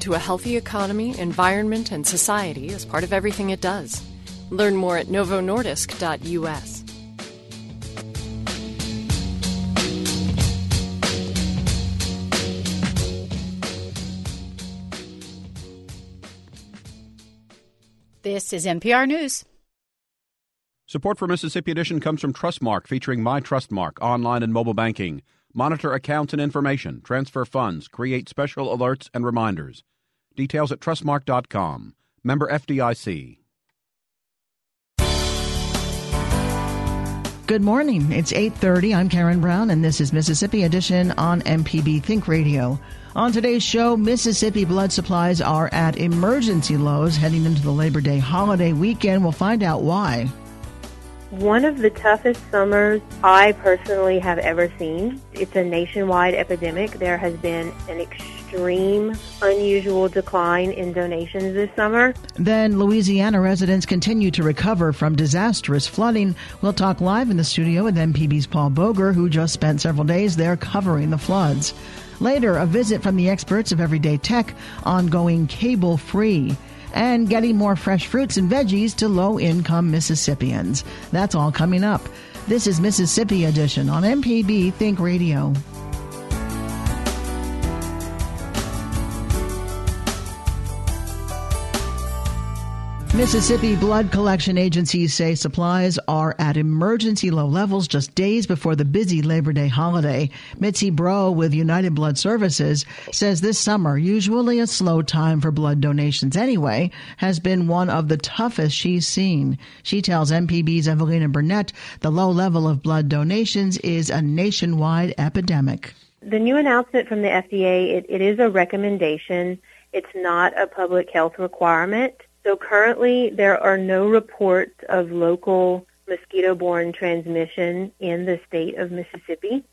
To a healthy economy, environment, and society as part of everything it does. Learn more at novonordisk.us. This is NPR News. Support for Mississippi Edition comes from Trustmark, featuring My Trustmark online and mobile banking. Monitor accounts and information, transfer funds, create special alerts and reminders. Details at trustmark.com. Member FDIC. Good morning. It's 8:30. I'm Karen Brown and this is Mississippi Edition on MPB Think Radio. On today's show, Mississippi blood supplies are at emergency lows heading into the Labor Day holiday weekend. We'll find out why. One of the toughest summers I personally have ever seen. It's a nationwide epidemic. There has been an extreme, unusual decline in donations this summer. Then Louisiana residents continue to recover from disastrous flooding. We'll talk live in the studio with MPB's Paul Boger, who just spent several days there covering the floods. Later, a visit from the experts of Everyday Tech on going cable free and getting more fresh fruits and veggies to low income Mississippians. That's all coming up. This is Mississippi Edition on MPB Think Radio. Mississippi blood collection agencies say supplies are at emergency low levels just days before the busy Labor Day holiday. Mitzi Bro with United Blood Services says this summer, usually a slow time for blood donations anyway, has been one of the toughest she's seen. She tells MPB's Evelina Burnett the low level of blood donations is a nationwide epidemic. The new announcement from the FDA, it, it is a recommendation. It's not a public health requirement. So currently there are no reports of local mosquito-borne transmission in the state of Mississippi.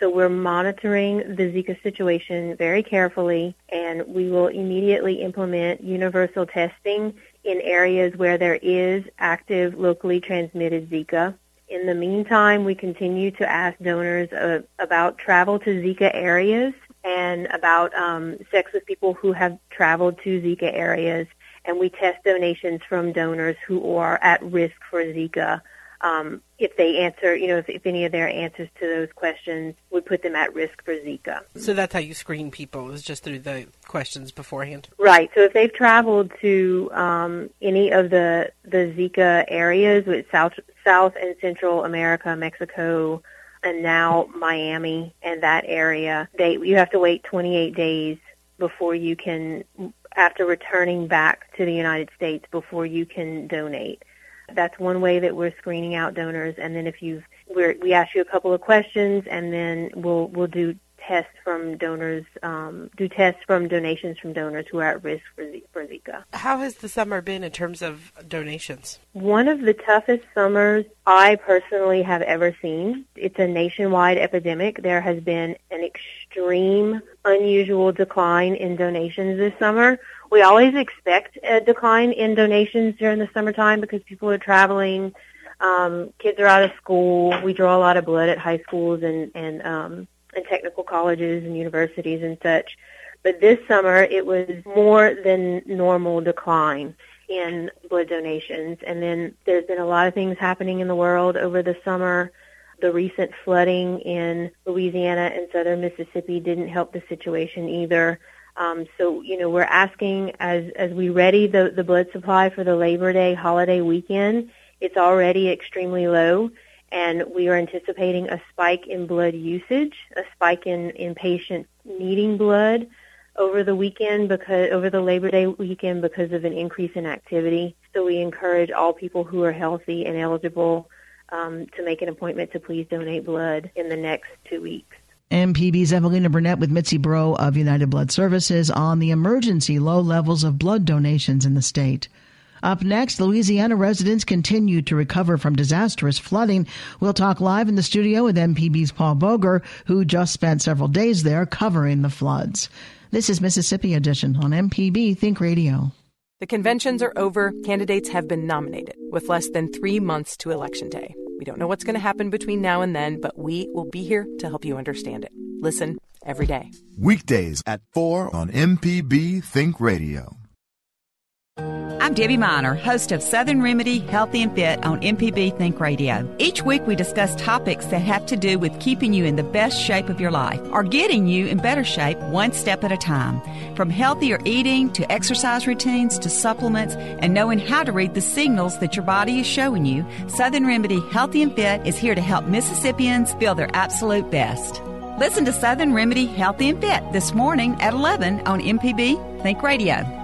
So we're monitoring the Zika situation very carefully and we will immediately implement universal testing in areas where there is active locally transmitted Zika. In the meantime, we continue to ask donors uh, about travel to Zika areas and about um, sex with people who have traveled to Zika areas and we test donations from donors who are at risk for Zika. Um, if they answer, you know, if, if, any of their answers to those questions would put them at risk for Zika. So that's how you screen people is just through the questions beforehand. Right. So if they've traveled to um, any of the the Zika areas with South South and Central America, Mexico, and now Miami and that area, they you have to wait 28 days before you can after returning back to the United States before you can donate. That's one way that we're screening out donors. And then if you've, we're, we ask you a couple of questions, and then we'll we'll do tests from donors, um, do tests from donations from donors who are at risk for, for Zika. How has the summer been in terms of donations? One of the toughest summers I personally have ever seen. It's a nationwide epidemic. There has been an extreme, unusual decline in donations this summer. We always expect a decline in donations during the summertime because people are traveling. Um, kids are out of school. We draw a lot of blood at high schools and, and um, and technical colleges and universities and such. But this summer it was more than normal decline in blood donations. And then there's been a lot of things happening in the world over the summer. The recent flooding in Louisiana and southern Mississippi didn't help the situation either. Um, so, you know, we're asking as, as we ready the, the blood supply for the Labor Day holiday weekend, it's already extremely low and we are anticipating a spike in blood usage, a spike in, in patients needing blood over the weekend because over the Labor Day weekend because of an increase in activity. So we encourage all people who are healthy and eligible um, to make an appointment to please donate blood in the next two weeks. MPB's Evelina Burnett with Mitzi Bro of United Blood Services on the emergency low levels of blood donations in the state. Up next, Louisiana residents continue to recover from disastrous flooding. We'll talk live in the studio with MPB's Paul Boger, who just spent several days there covering the floods. This is Mississippi Edition on MPB Think Radio. The conventions are over. Candidates have been nominated with less than three months to Election Day. We don't know what's going to happen between now and then, but we will be here to help you understand it. Listen every day. Weekdays at 4 on MPB Think Radio. I'm Debbie Miner, host of Southern Remedy Healthy and Fit on MPB Think Radio. Each week we discuss topics that have to do with keeping you in the best shape of your life or getting you in better shape one step at a time. From healthier eating to exercise routines to supplements and knowing how to read the signals that your body is showing you, Southern Remedy Healthy and Fit is here to help Mississippians feel their absolute best. Listen to Southern Remedy Healthy and Fit this morning at 11 on MPB Think Radio.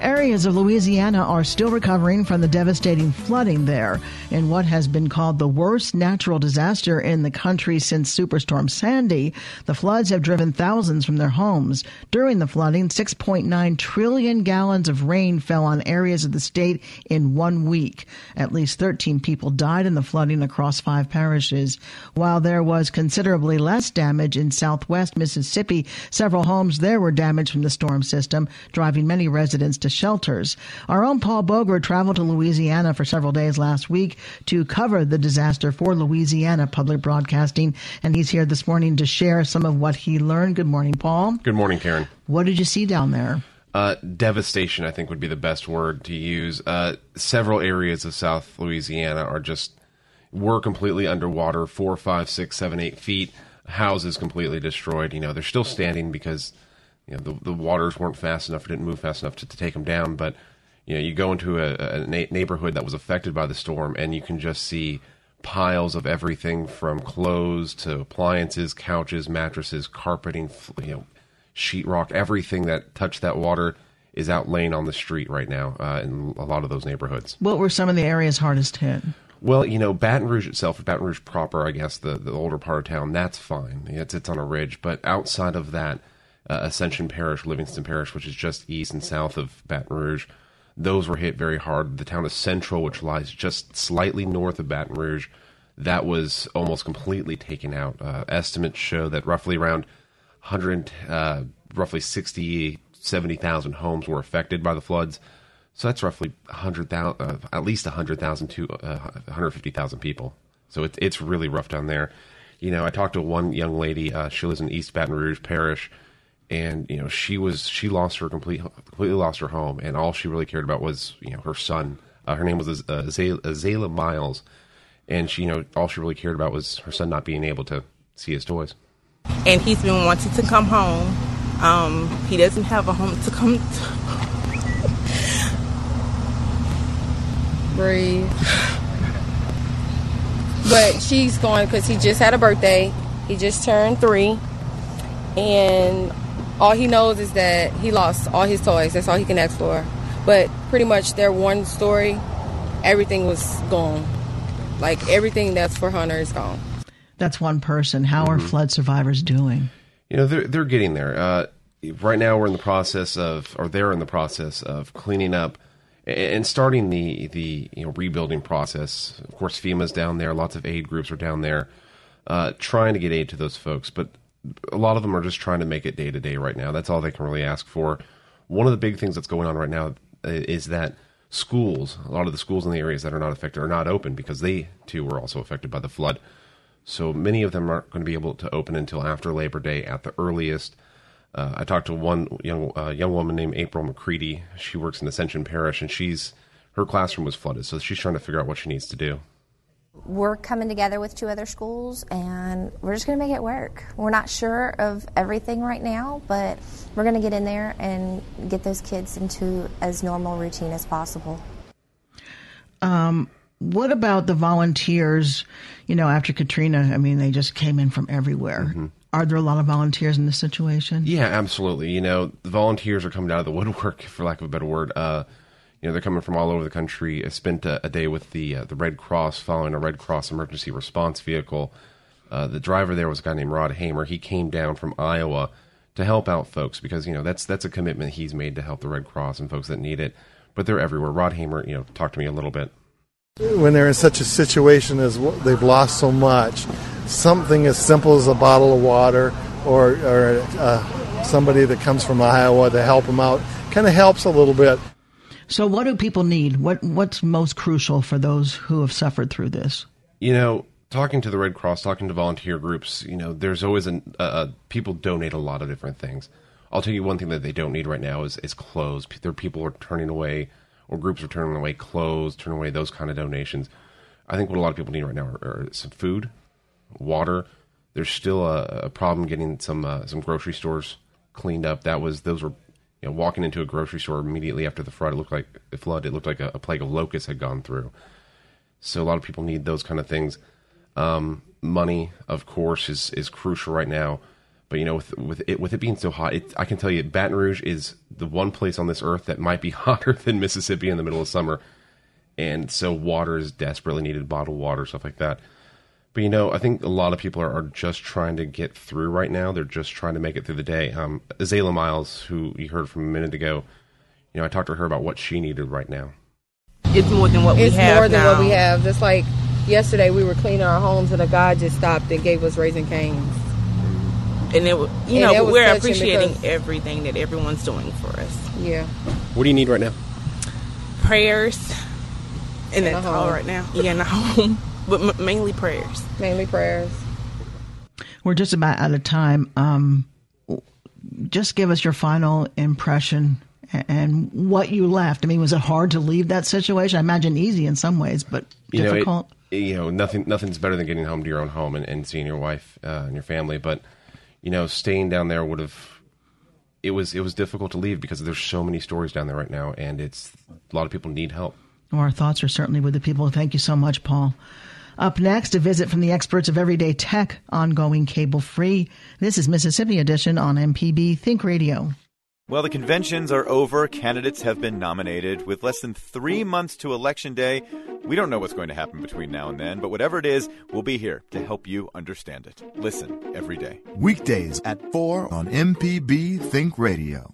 Areas of Louisiana are still recovering from the devastating flooding there in what has been called the worst natural disaster in the country since Superstorm Sandy. The floods have driven thousands from their homes. During the flooding, 6.9 trillion gallons of rain fell on areas of the state in one week. At least 13 people died in the flooding across five parishes. While there was considerably less damage in southwest Mississippi, several homes there were damaged from the storm system, driving many residents to shelters. Our own Paul Boger traveled to Louisiana for several days last week to cover the disaster for Louisiana Public Broadcasting, and he's here this morning to share some of what he learned. Good morning, Paul. Good morning, Karen. What did you see down there? Uh, devastation, I think, would be the best word to use. Uh, several areas of South Louisiana are just were completely underwater, four, five, six, seven, eight feet. Houses completely destroyed. You know, they're still standing because you know the the waters weren't fast enough, didn't move fast enough to, to take them down. But you know, you go into a, a na- neighborhood that was affected by the storm, and you can just see piles of everything from clothes to appliances, couches, mattresses, carpeting, you know, sheetrock, everything that touched that water is out laying on the street right now uh, in a lot of those neighborhoods. What were some of the areas hardest hit? Well, you know, Baton Rouge itself, Baton Rouge proper, I guess the, the older part of town, that's fine. It's it's on a ridge, but outside of that, uh, Ascension Parish, Livingston Parish, which is just east and south of Baton Rouge, those were hit very hard. The town of Central, which lies just slightly north of Baton Rouge, that was almost completely taken out. Uh, estimates show that roughly around 100, uh, roughly 60, 70,000 homes were affected by the floods. So that's roughly 100,000, uh, at least 100,000 to uh, 150,000 people. So it, it's really rough down there. You know, I talked to one young lady. Uh, she lives in East Baton Rouge Parish, and you know, she was she lost her complete completely lost her home, and all she really cared about was you know her son. Uh, her name was uh, Azalea, Azalea Miles, and she you know all she really cared about was her son not being able to see his toys. And he's been wanting to come home. Um, he doesn't have a home to come. To. Breathe. But she's going because he just had a birthday. He just turned three, and all he knows is that he lost all his toys. That's all he can ask for. But pretty much their one story, everything was gone. Like everything that's for Hunter is gone. That's one person. How are flood survivors doing? You know, they're they're getting there. Uh, right now, we're in the process of, or they're in the process of cleaning up and- and starting the the you know rebuilding process. Of course, FEMA's down there. Lots of aid groups are down there, uh, trying to get aid to those folks. But a lot of them are just trying to make it day to day right now. That's all they can really ask for. One of the big things that's going on right now uh, is that schools, a lot of the schools in the areas that are not affected, are not open because they too were also affected by the flood. So many of them aren't going to be able to open until after Labor Day at the earliest. Uh, I talked to one young uh, young woman named April McCready. She works in Ascension Parish, and she's her classroom was flooded, so she's trying to figure out what she needs to do. We're coming together with two other schools, and we're just going to make it work. We're not sure of everything right now, but we're going to get in there and get those kids into as normal routine as possible. Um, what about the volunteers? You know, after Katrina, I mean, they just came in from everywhere. Are there a lot of volunteers in this situation? Yeah, absolutely. You know, the volunteers are coming out of the woodwork, for lack of a better word. Uh, you know, they're coming from all over the country. I spent a, a day with the uh, the Red Cross, following a Red Cross emergency response vehicle. Uh, the driver there was a guy named Rod Hamer. He came down from Iowa to help out folks because you know that's that's a commitment he's made to help the Red Cross and folks that need it. But they're everywhere. Rod Hamer, you know, talked to me a little bit. When they're in such a situation as they've lost so much, something as simple as a bottle of water or, or uh, somebody that comes from Iowa to help them out kind of helps a little bit. So, what do people need? What What's most crucial for those who have suffered through this? You know, talking to the Red Cross, talking to volunteer groups, you know, there's always an uh, people donate a lot of different things. I'll tell you one thing that they don't need right now is is clothes. There people are turning away, or groups are turning away clothes, turning away those kind of donations. I think what a lot of people need right now are, are some food, water. There's still a, a problem getting some uh, some grocery stores cleaned up. That was those were you know walking into a grocery store immediately after the flood. It looked like the flood. It looked like a, a plague of locusts had gone through. So a lot of people need those kind of things. Um, money, of course, is is crucial right now. But you know, with with it with it being so hot, it, I can tell you, Baton Rouge is the one place on this earth that might be hotter than Mississippi in the middle of summer, and so water is desperately needed, bottled water, stuff like that. But you know, I think a lot of people are, are just trying to get through right now. They're just trying to make it through the day. Um, Azalea Miles, who you heard from a minute ago, you know, I talked to her about what she needed right now. It's more than what it's we have It's more than now. what we have. Just like yesterday, we were cleaning our homes, and a guy just stopped and gave us Raising Cane's. And it, w- you And it know, we're appreciating because- everything that everyone's doing for us. Yeah. What do you need right now? Prayers, and In that's the all home. right now. Yeah, in the home, but m- mainly prayers. Mainly prayers. We're just about out of time. Um, just give us your final impression and what you left. I mean, was it hard to leave that situation? I imagine easy in some ways, but you know, it- difficult. you know, nothing nothing's better than getting home to your own home and, and seeing your wife uh, and your family. But you know, staying down there would have. It was it was difficult to leave because there's so many stories down there right now, and it's a lot of people need help. Well, our thoughts are certainly with the people. Thank you so much, Paul. Up next, a visit from the experts of Everyday Tech, ongoing cable free. This is Mississippi Edition on MPB Think Radio. Well, the conventions are over. Candidates have been nominated. With less than three months to Election Day, we don't know what's going to happen between now and then, but whatever it is, we'll be here to help you understand it. Listen every day. Weekdays at 4 on MPB Think Radio.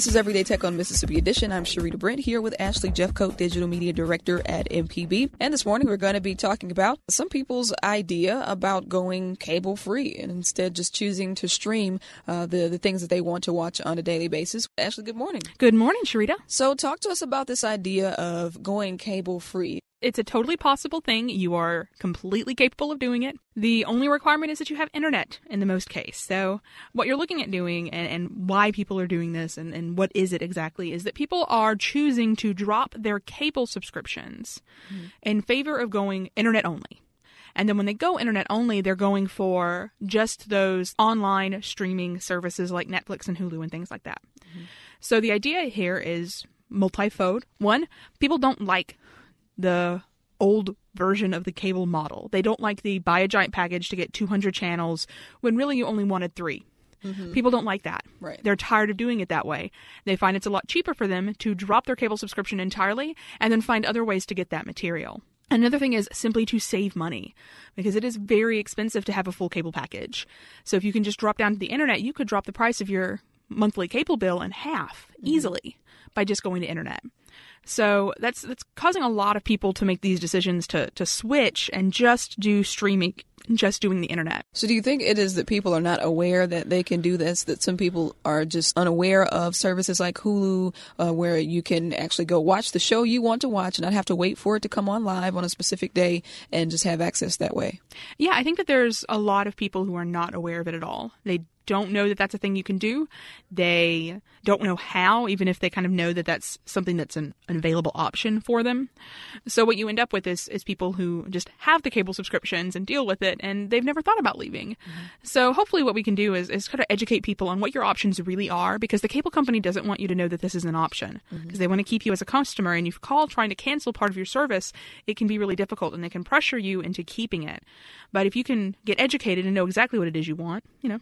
This is Everyday Tech on Mississippi Edition. I'm Sharita Brent here with Ashley Jeffcoat, Digital Media Director at MPB. And this morning we're going to be talking about some people's idea about going cable free and instead just choosing to stream uh, the, the things that they want to watch on a daily basis. Ashley, good morning. Good morning, Sharita. So talk to us about this idea of going cable free. It's a totally possible thing. You are completely capable of doing it. The only requirement is that you have internet in the most case. So, what you're looking at doing and, and why people are doing this and, and what is it exactly is that people are choosing to drop their cable subscriptions hmm. in favor of going internet only. And then when they go internet only, they're going for just those online streaming services like Netflix and Hulu and things like that. Hmm. So the idea here is multifold. One, people don't like the old version of the cable model. They don't like the buy a giant package to get 200 channels when really you only wanted 3. Mhm. People don't like that. Right. They're tired of doing it that way. They find it's a lot cheaper for them to drop their cable subscription entirely and then find other ways to get that material. Another thing is simply to save money because it is very expensive to have a full cable package. So if you can just drop down to the internet, you could drop the price of your monthly cable bill in half easily by just going to internet. So that's that's causing a lot of people to make these decisions to to switch and just do streaming just doing the internet. So, do you think it is that people are not aware that they can do this? That some people are just unaware of services like Hulu, uh, where you can actually go watch the show you want to watch and not have to wait for it to come on live on a specific day and just have access that way? Yeah, I think that there's a lot of people who are not aware of it at all. They don't know that that's a thing you can do. They don't know how, even if they kind of know that that's something that's an, an, available option for them. So what you end up with is, is people who just have the cable subscriptions and deal with it, and they've never thought about leaving. Mm-hmm. So hopefully what we can do is, is kind of educate people on what your options really are, because the cable company doesn't want you to know that this is an option, because mm-hmm. they want to keep you as a customer, and if you call trying to cancel part of your service, it can be really difficult, and they can pressure you into keeping it. But if you can get educated and know exactly what it is you want, you know,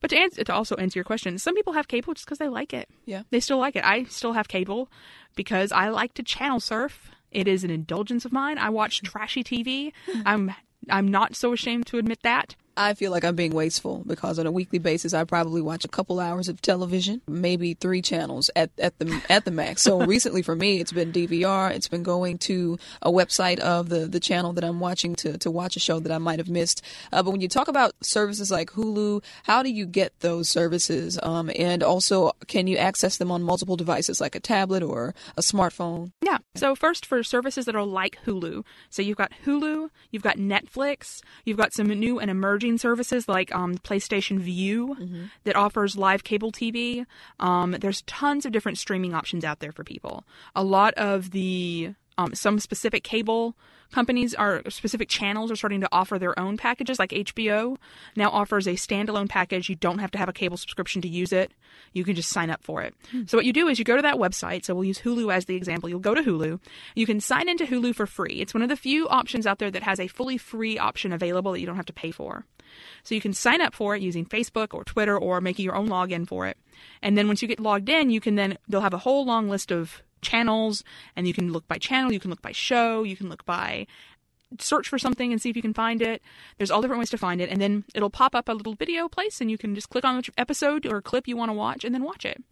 but to answer, to also answer your question, some people have cable just because they like it. Yeah, they still like it. I still have cable because I like to channel surf. It is an indulgence of mine. I watch trashy TV. I'm I'm not so ashamed to admit that. I feel like I'm being wasteful because on a weekly basis I probably watch a couple hours of television, maybe three channels at, at the at the max. So recently for me it's been DVR, it's been going to a website of the, the channel that I'm watching to, to watch a show that I might have missed. Uh, but when you talk about services like Hulu, how do you get those services? Um, and also can you access them on multiple devices like a tablet or a smartphone? Yeah. So first for services that are like Hulu. So you've got Hulu, you've got Netflix, you've got some new and emerging services like um, PlayStation Vue mm-hmm. that offers live cable TV. Um, there's tons of different streaming options out there for people. A lot of the um, some specific cable companies are specific channels are starting to offer their own packages like HBO now offers a standalone package. You don't have to have a cable subscription to use it. You can just sign up for it. Hmm. so what you do is you go to that website. So we'll use Hulu as the example. You'll go to Hulu. You can sign into Hulu for free. It's one of the few options out there that has a fully free option available that you don't have to pay for. So you can sign up for it using Facebook or Twitter or making your own login for it. And then once you get logged in you can then they'll have a whole long list of channels and you can look by channel, you can look by show, you can look by search for something and see if you can find it. There's all different ways to find it, and then it'll pop up a little video place, and you can just click on which episode or clip you want to watch, and then watch it.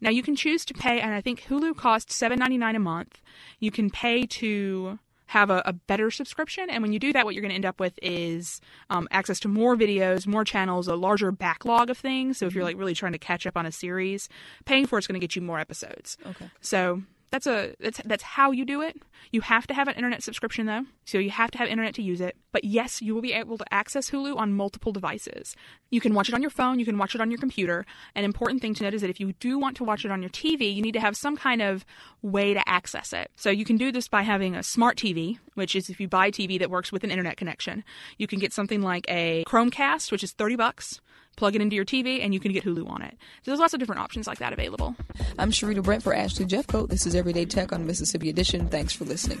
Now you can choose to pay, and I think Hulu costs seven ninety nine a month. You can pay to have a, a, better subscription. And when you do that, what you're going to end up with is um, access to more videos, more channels, a larger backlog of things. So if you're like really trying to catch up on a series, paying for it's going to get you more episodes. Okay. So that's a that's that's how you do it. You have to have an internet subscription though, so you have to have internet to use it. But yes, you will be able to access Hulu on multiple devices. You can watch it on your phone, you can watch it on your computer. An important thing to note is that if you do want to watch it on your TV, you need to have some kind of way to access it. So you can do this by having a smart TV, which is if you buy a TV that works with an internet connection. You can get something like a Chromecast, which is 30 bucks plug it into your TV, and you can get Hulu on it. So there's lots of different options like that available. I'm Sharita Brent for Ashley Jeffcoat. This is Everyday Tech on Mississippi Edition. Thanks for listening.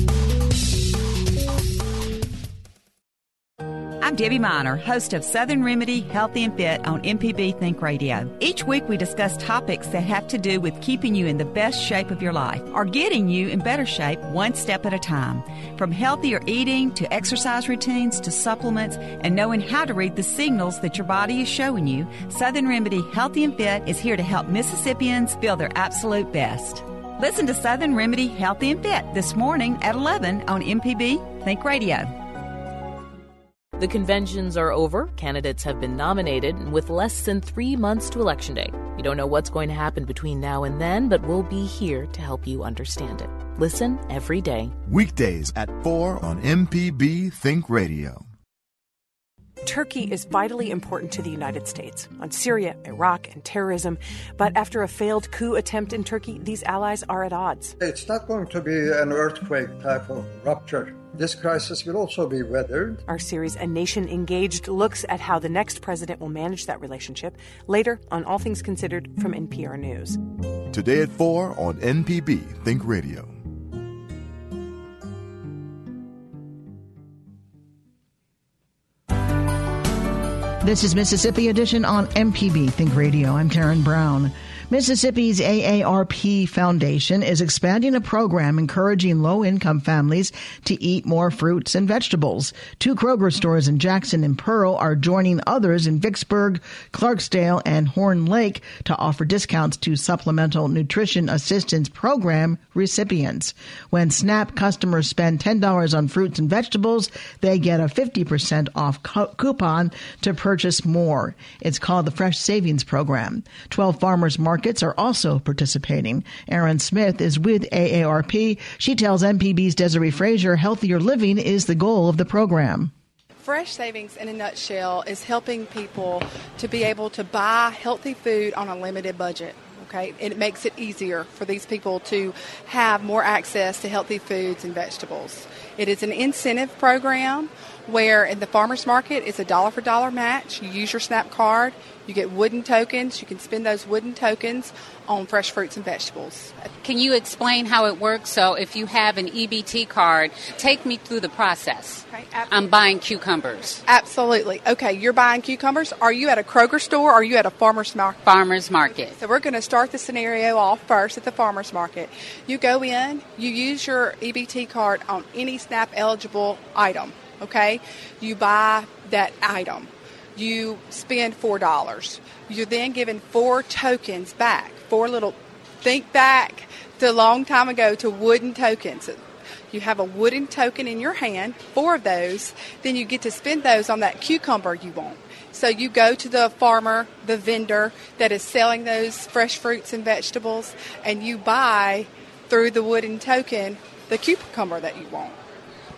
I'm Debbie Miner, host of Southern Remedy Healthy and Fit on MPB Think Radio. Each week we discuss topics that have to do with keeping you in the best shape of your life or getting you in better shape one step at a time. From healthier eating to exercise routines to supplements and knowing how to read the signals that your body is showing you, Southern Remedy Healthy and Fit is here to help Mississippians feel their absolute best. Listen to Southern Remedy Healthy and Fit this morning at 11 on MPB Think Radio. The conventions are over, candidates have been nominated, and with less than three months to Election Day, you don't know what's going to happen between now and then, but we'll be here to help you understand it. Listen every day. Weekdays at 4 on MPB Think Radio. Turkey is vitally important to the United States on Syria, Iraq, and terrorism. But after a failed coup attempt in Turkey, these allies are at odds. It's not going to be an earthquake type of rupture. This crisis will also be weathered. Our series, A Nation Engaged, looks at how the next president will manage that relationship later on All Things Considered from NPR News. Today at 4 on MPB Think Radio. This is Mississippi Edition on MPB Think Radio. I'm Karen Brown. Mississippi's AARP Foundation is expanding a program encouraging low income families to eat more fruits and vegetables. Two Kroger stores in Jackson and Pearl are joining others in Vicksburg, Clarksdale, and Horn Lake to offer discounts to Supplemental Nutrition Assistance Program recipients. When SNAP customers spend $10 on fruits and vegetables, they get a 50% off co- coupon to purchase more. It's called the Fresh Savings Program. 12 farmers market markets are also participating. Erin Smith is with AARP. She tells MPB's Desiree Frazier healthier living is the goal of the program. Fresh Savings, in a nutshell, is helping people to be able to buy healthy food on a limited budget. Okay, it makes it easier for these people to have more access to healthy foods and vegetables. It is an incentive program where in the farmers market it's a dollar for dollar match. You use your SNAP card, you get wooden tokens. You can spend those wooden tokens on fresh fruits and vegetables. Can you explain how it works? So, if you have an EBT card, take me through the process. Okay, I'm buying cucumbers. Absolutely. Okay, you're buying cucumbers. Are you at a Kroger store or are you at a farmer's market? Farmer's market. Okay, so, we're going to start the scenario off first at the farmer's market. You go in, you use your EBT card on any SNAP eligible item. Okay, you buy that item you spend four dollars. You're then given four tokens back, four little. Think back to a long time ago to wooden tokens. You have a wooden token in your hand, four of those. Then you get to spend those on that cucumber you want. So you go to the farmer, the vendor that is selling those fresh fruits and vegetables, and you buy through the wooden token the cucumber that you want.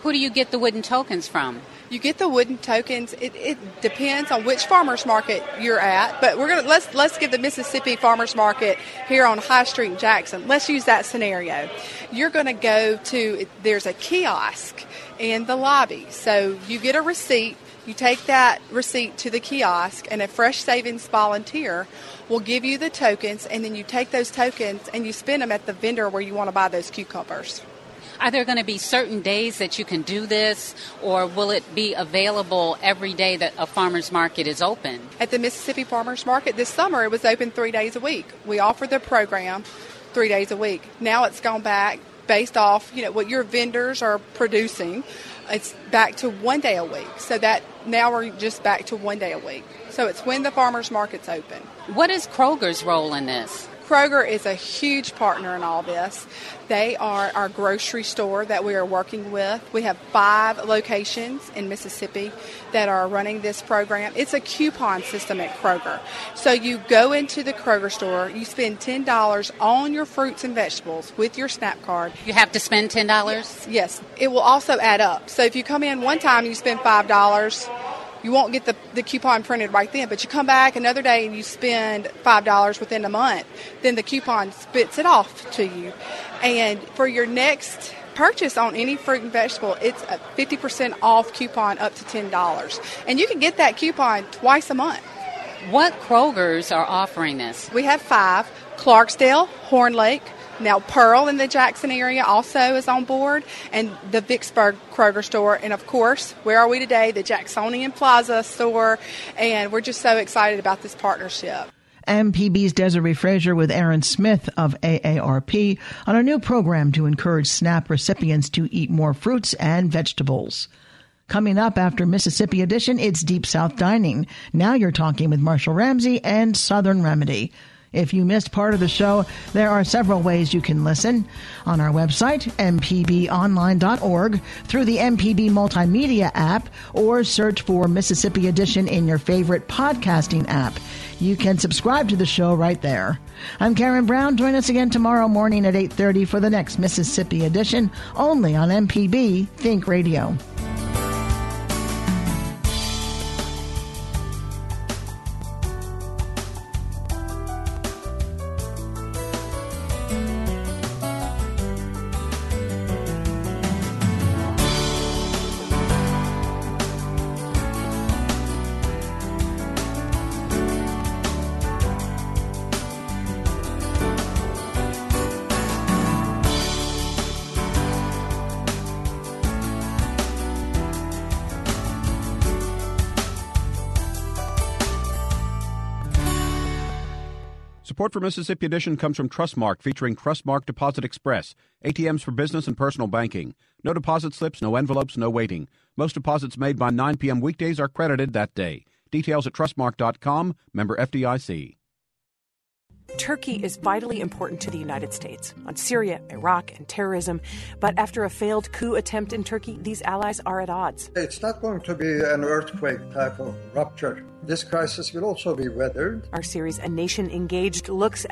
Who do you get the wooden tokens from? You get the wooden tokens. It, it depends on which farmers market you're at, but we're gonna let's let's give the Mississippi Farmers Market here on High Street Jackson. Let's use that scenario. You're going to go to there's a kiosk in the lobby, so you get a receipt. You take that receipt to the kiosk, and a Fresh Savings volunteer will give you the tokens, and then you take those tokens and you spend them at the vendor where you want to buy those cucumbers. Are there going to be certain days that you can do this, or will it be available every day that a farmer's market is open? At the Mississippi Farmers Market this summer, it was open three days a week. We offered the program three days a week. Now it's gone back based off you know what your vendors are producing. It's back to one day a week. So that now we're just back to one day a week. So it's when the farmers market's open. What is Kroger's role in this? Kroger is a huge partner in all this. They are our grocery store that we are working with. We have five locations in Mississippi that are running this program. It's a coupon system at Kroger. So you go into the Kroger store, you spend $10 on your fruits and vegetables with your SNAP card. You have to spend $10? Yes. yes. It will also add up. So if you come in one time, you spend $5 you won't get the, the coupon printed right then, but you come back another day and you spend $5 within a month, then the coupon spits it off to you. And for your next purchase on any fruit and vegetable, it's a 50% off coupon up to $10. And you can get that coupon twice a month. What Krogers are offering this? We have five Clarksdale, Horn Lake, now, Pearl in the Jackson area also is on board, and the Vicksburg Kroger store. And of course, where are we today? The Jacksonian Plaza store. And we're just so excited about this partnership. MPB's Desiree Frazier with Aaron Smith of AARP on a new program to encourage SNAP recipients to eat more fruits and vegetables. Coming up after Mississippi Edition, it's Deep South Dining. Now you're talking with Marshall Ramsey and Southern Remedy. If you missed part of the show, there are several ways you can listen on our website, mpbonline.org, through the MPB Multimedia app, or search for Mississippi Edition in your favorite podcasting app. You can subscribe to the show right there. I'm Karen Brown. Join us again tomorrow morning at 8:30 for the next Mississippi Edition, only on MPB Think Radio. Support for Mississippi Edition comes from Trustmark, featuring Trustmark Deposit Express, ATMs for business and personal banking. No deposit slips, no envelopes, no waiting. Most deposits made by 9 p.m. weekdays are credited that day. Details at trustmark.com, member FDIC. Turkey is vitally important to the United States on Syria, Iraq, and terrorism. But after a failed coup attempt in Turkey, these allies are at odds. It's not going to be an earthquake type of rupture. This crisis will also be weathered. Our series, A Nation Engaged, looks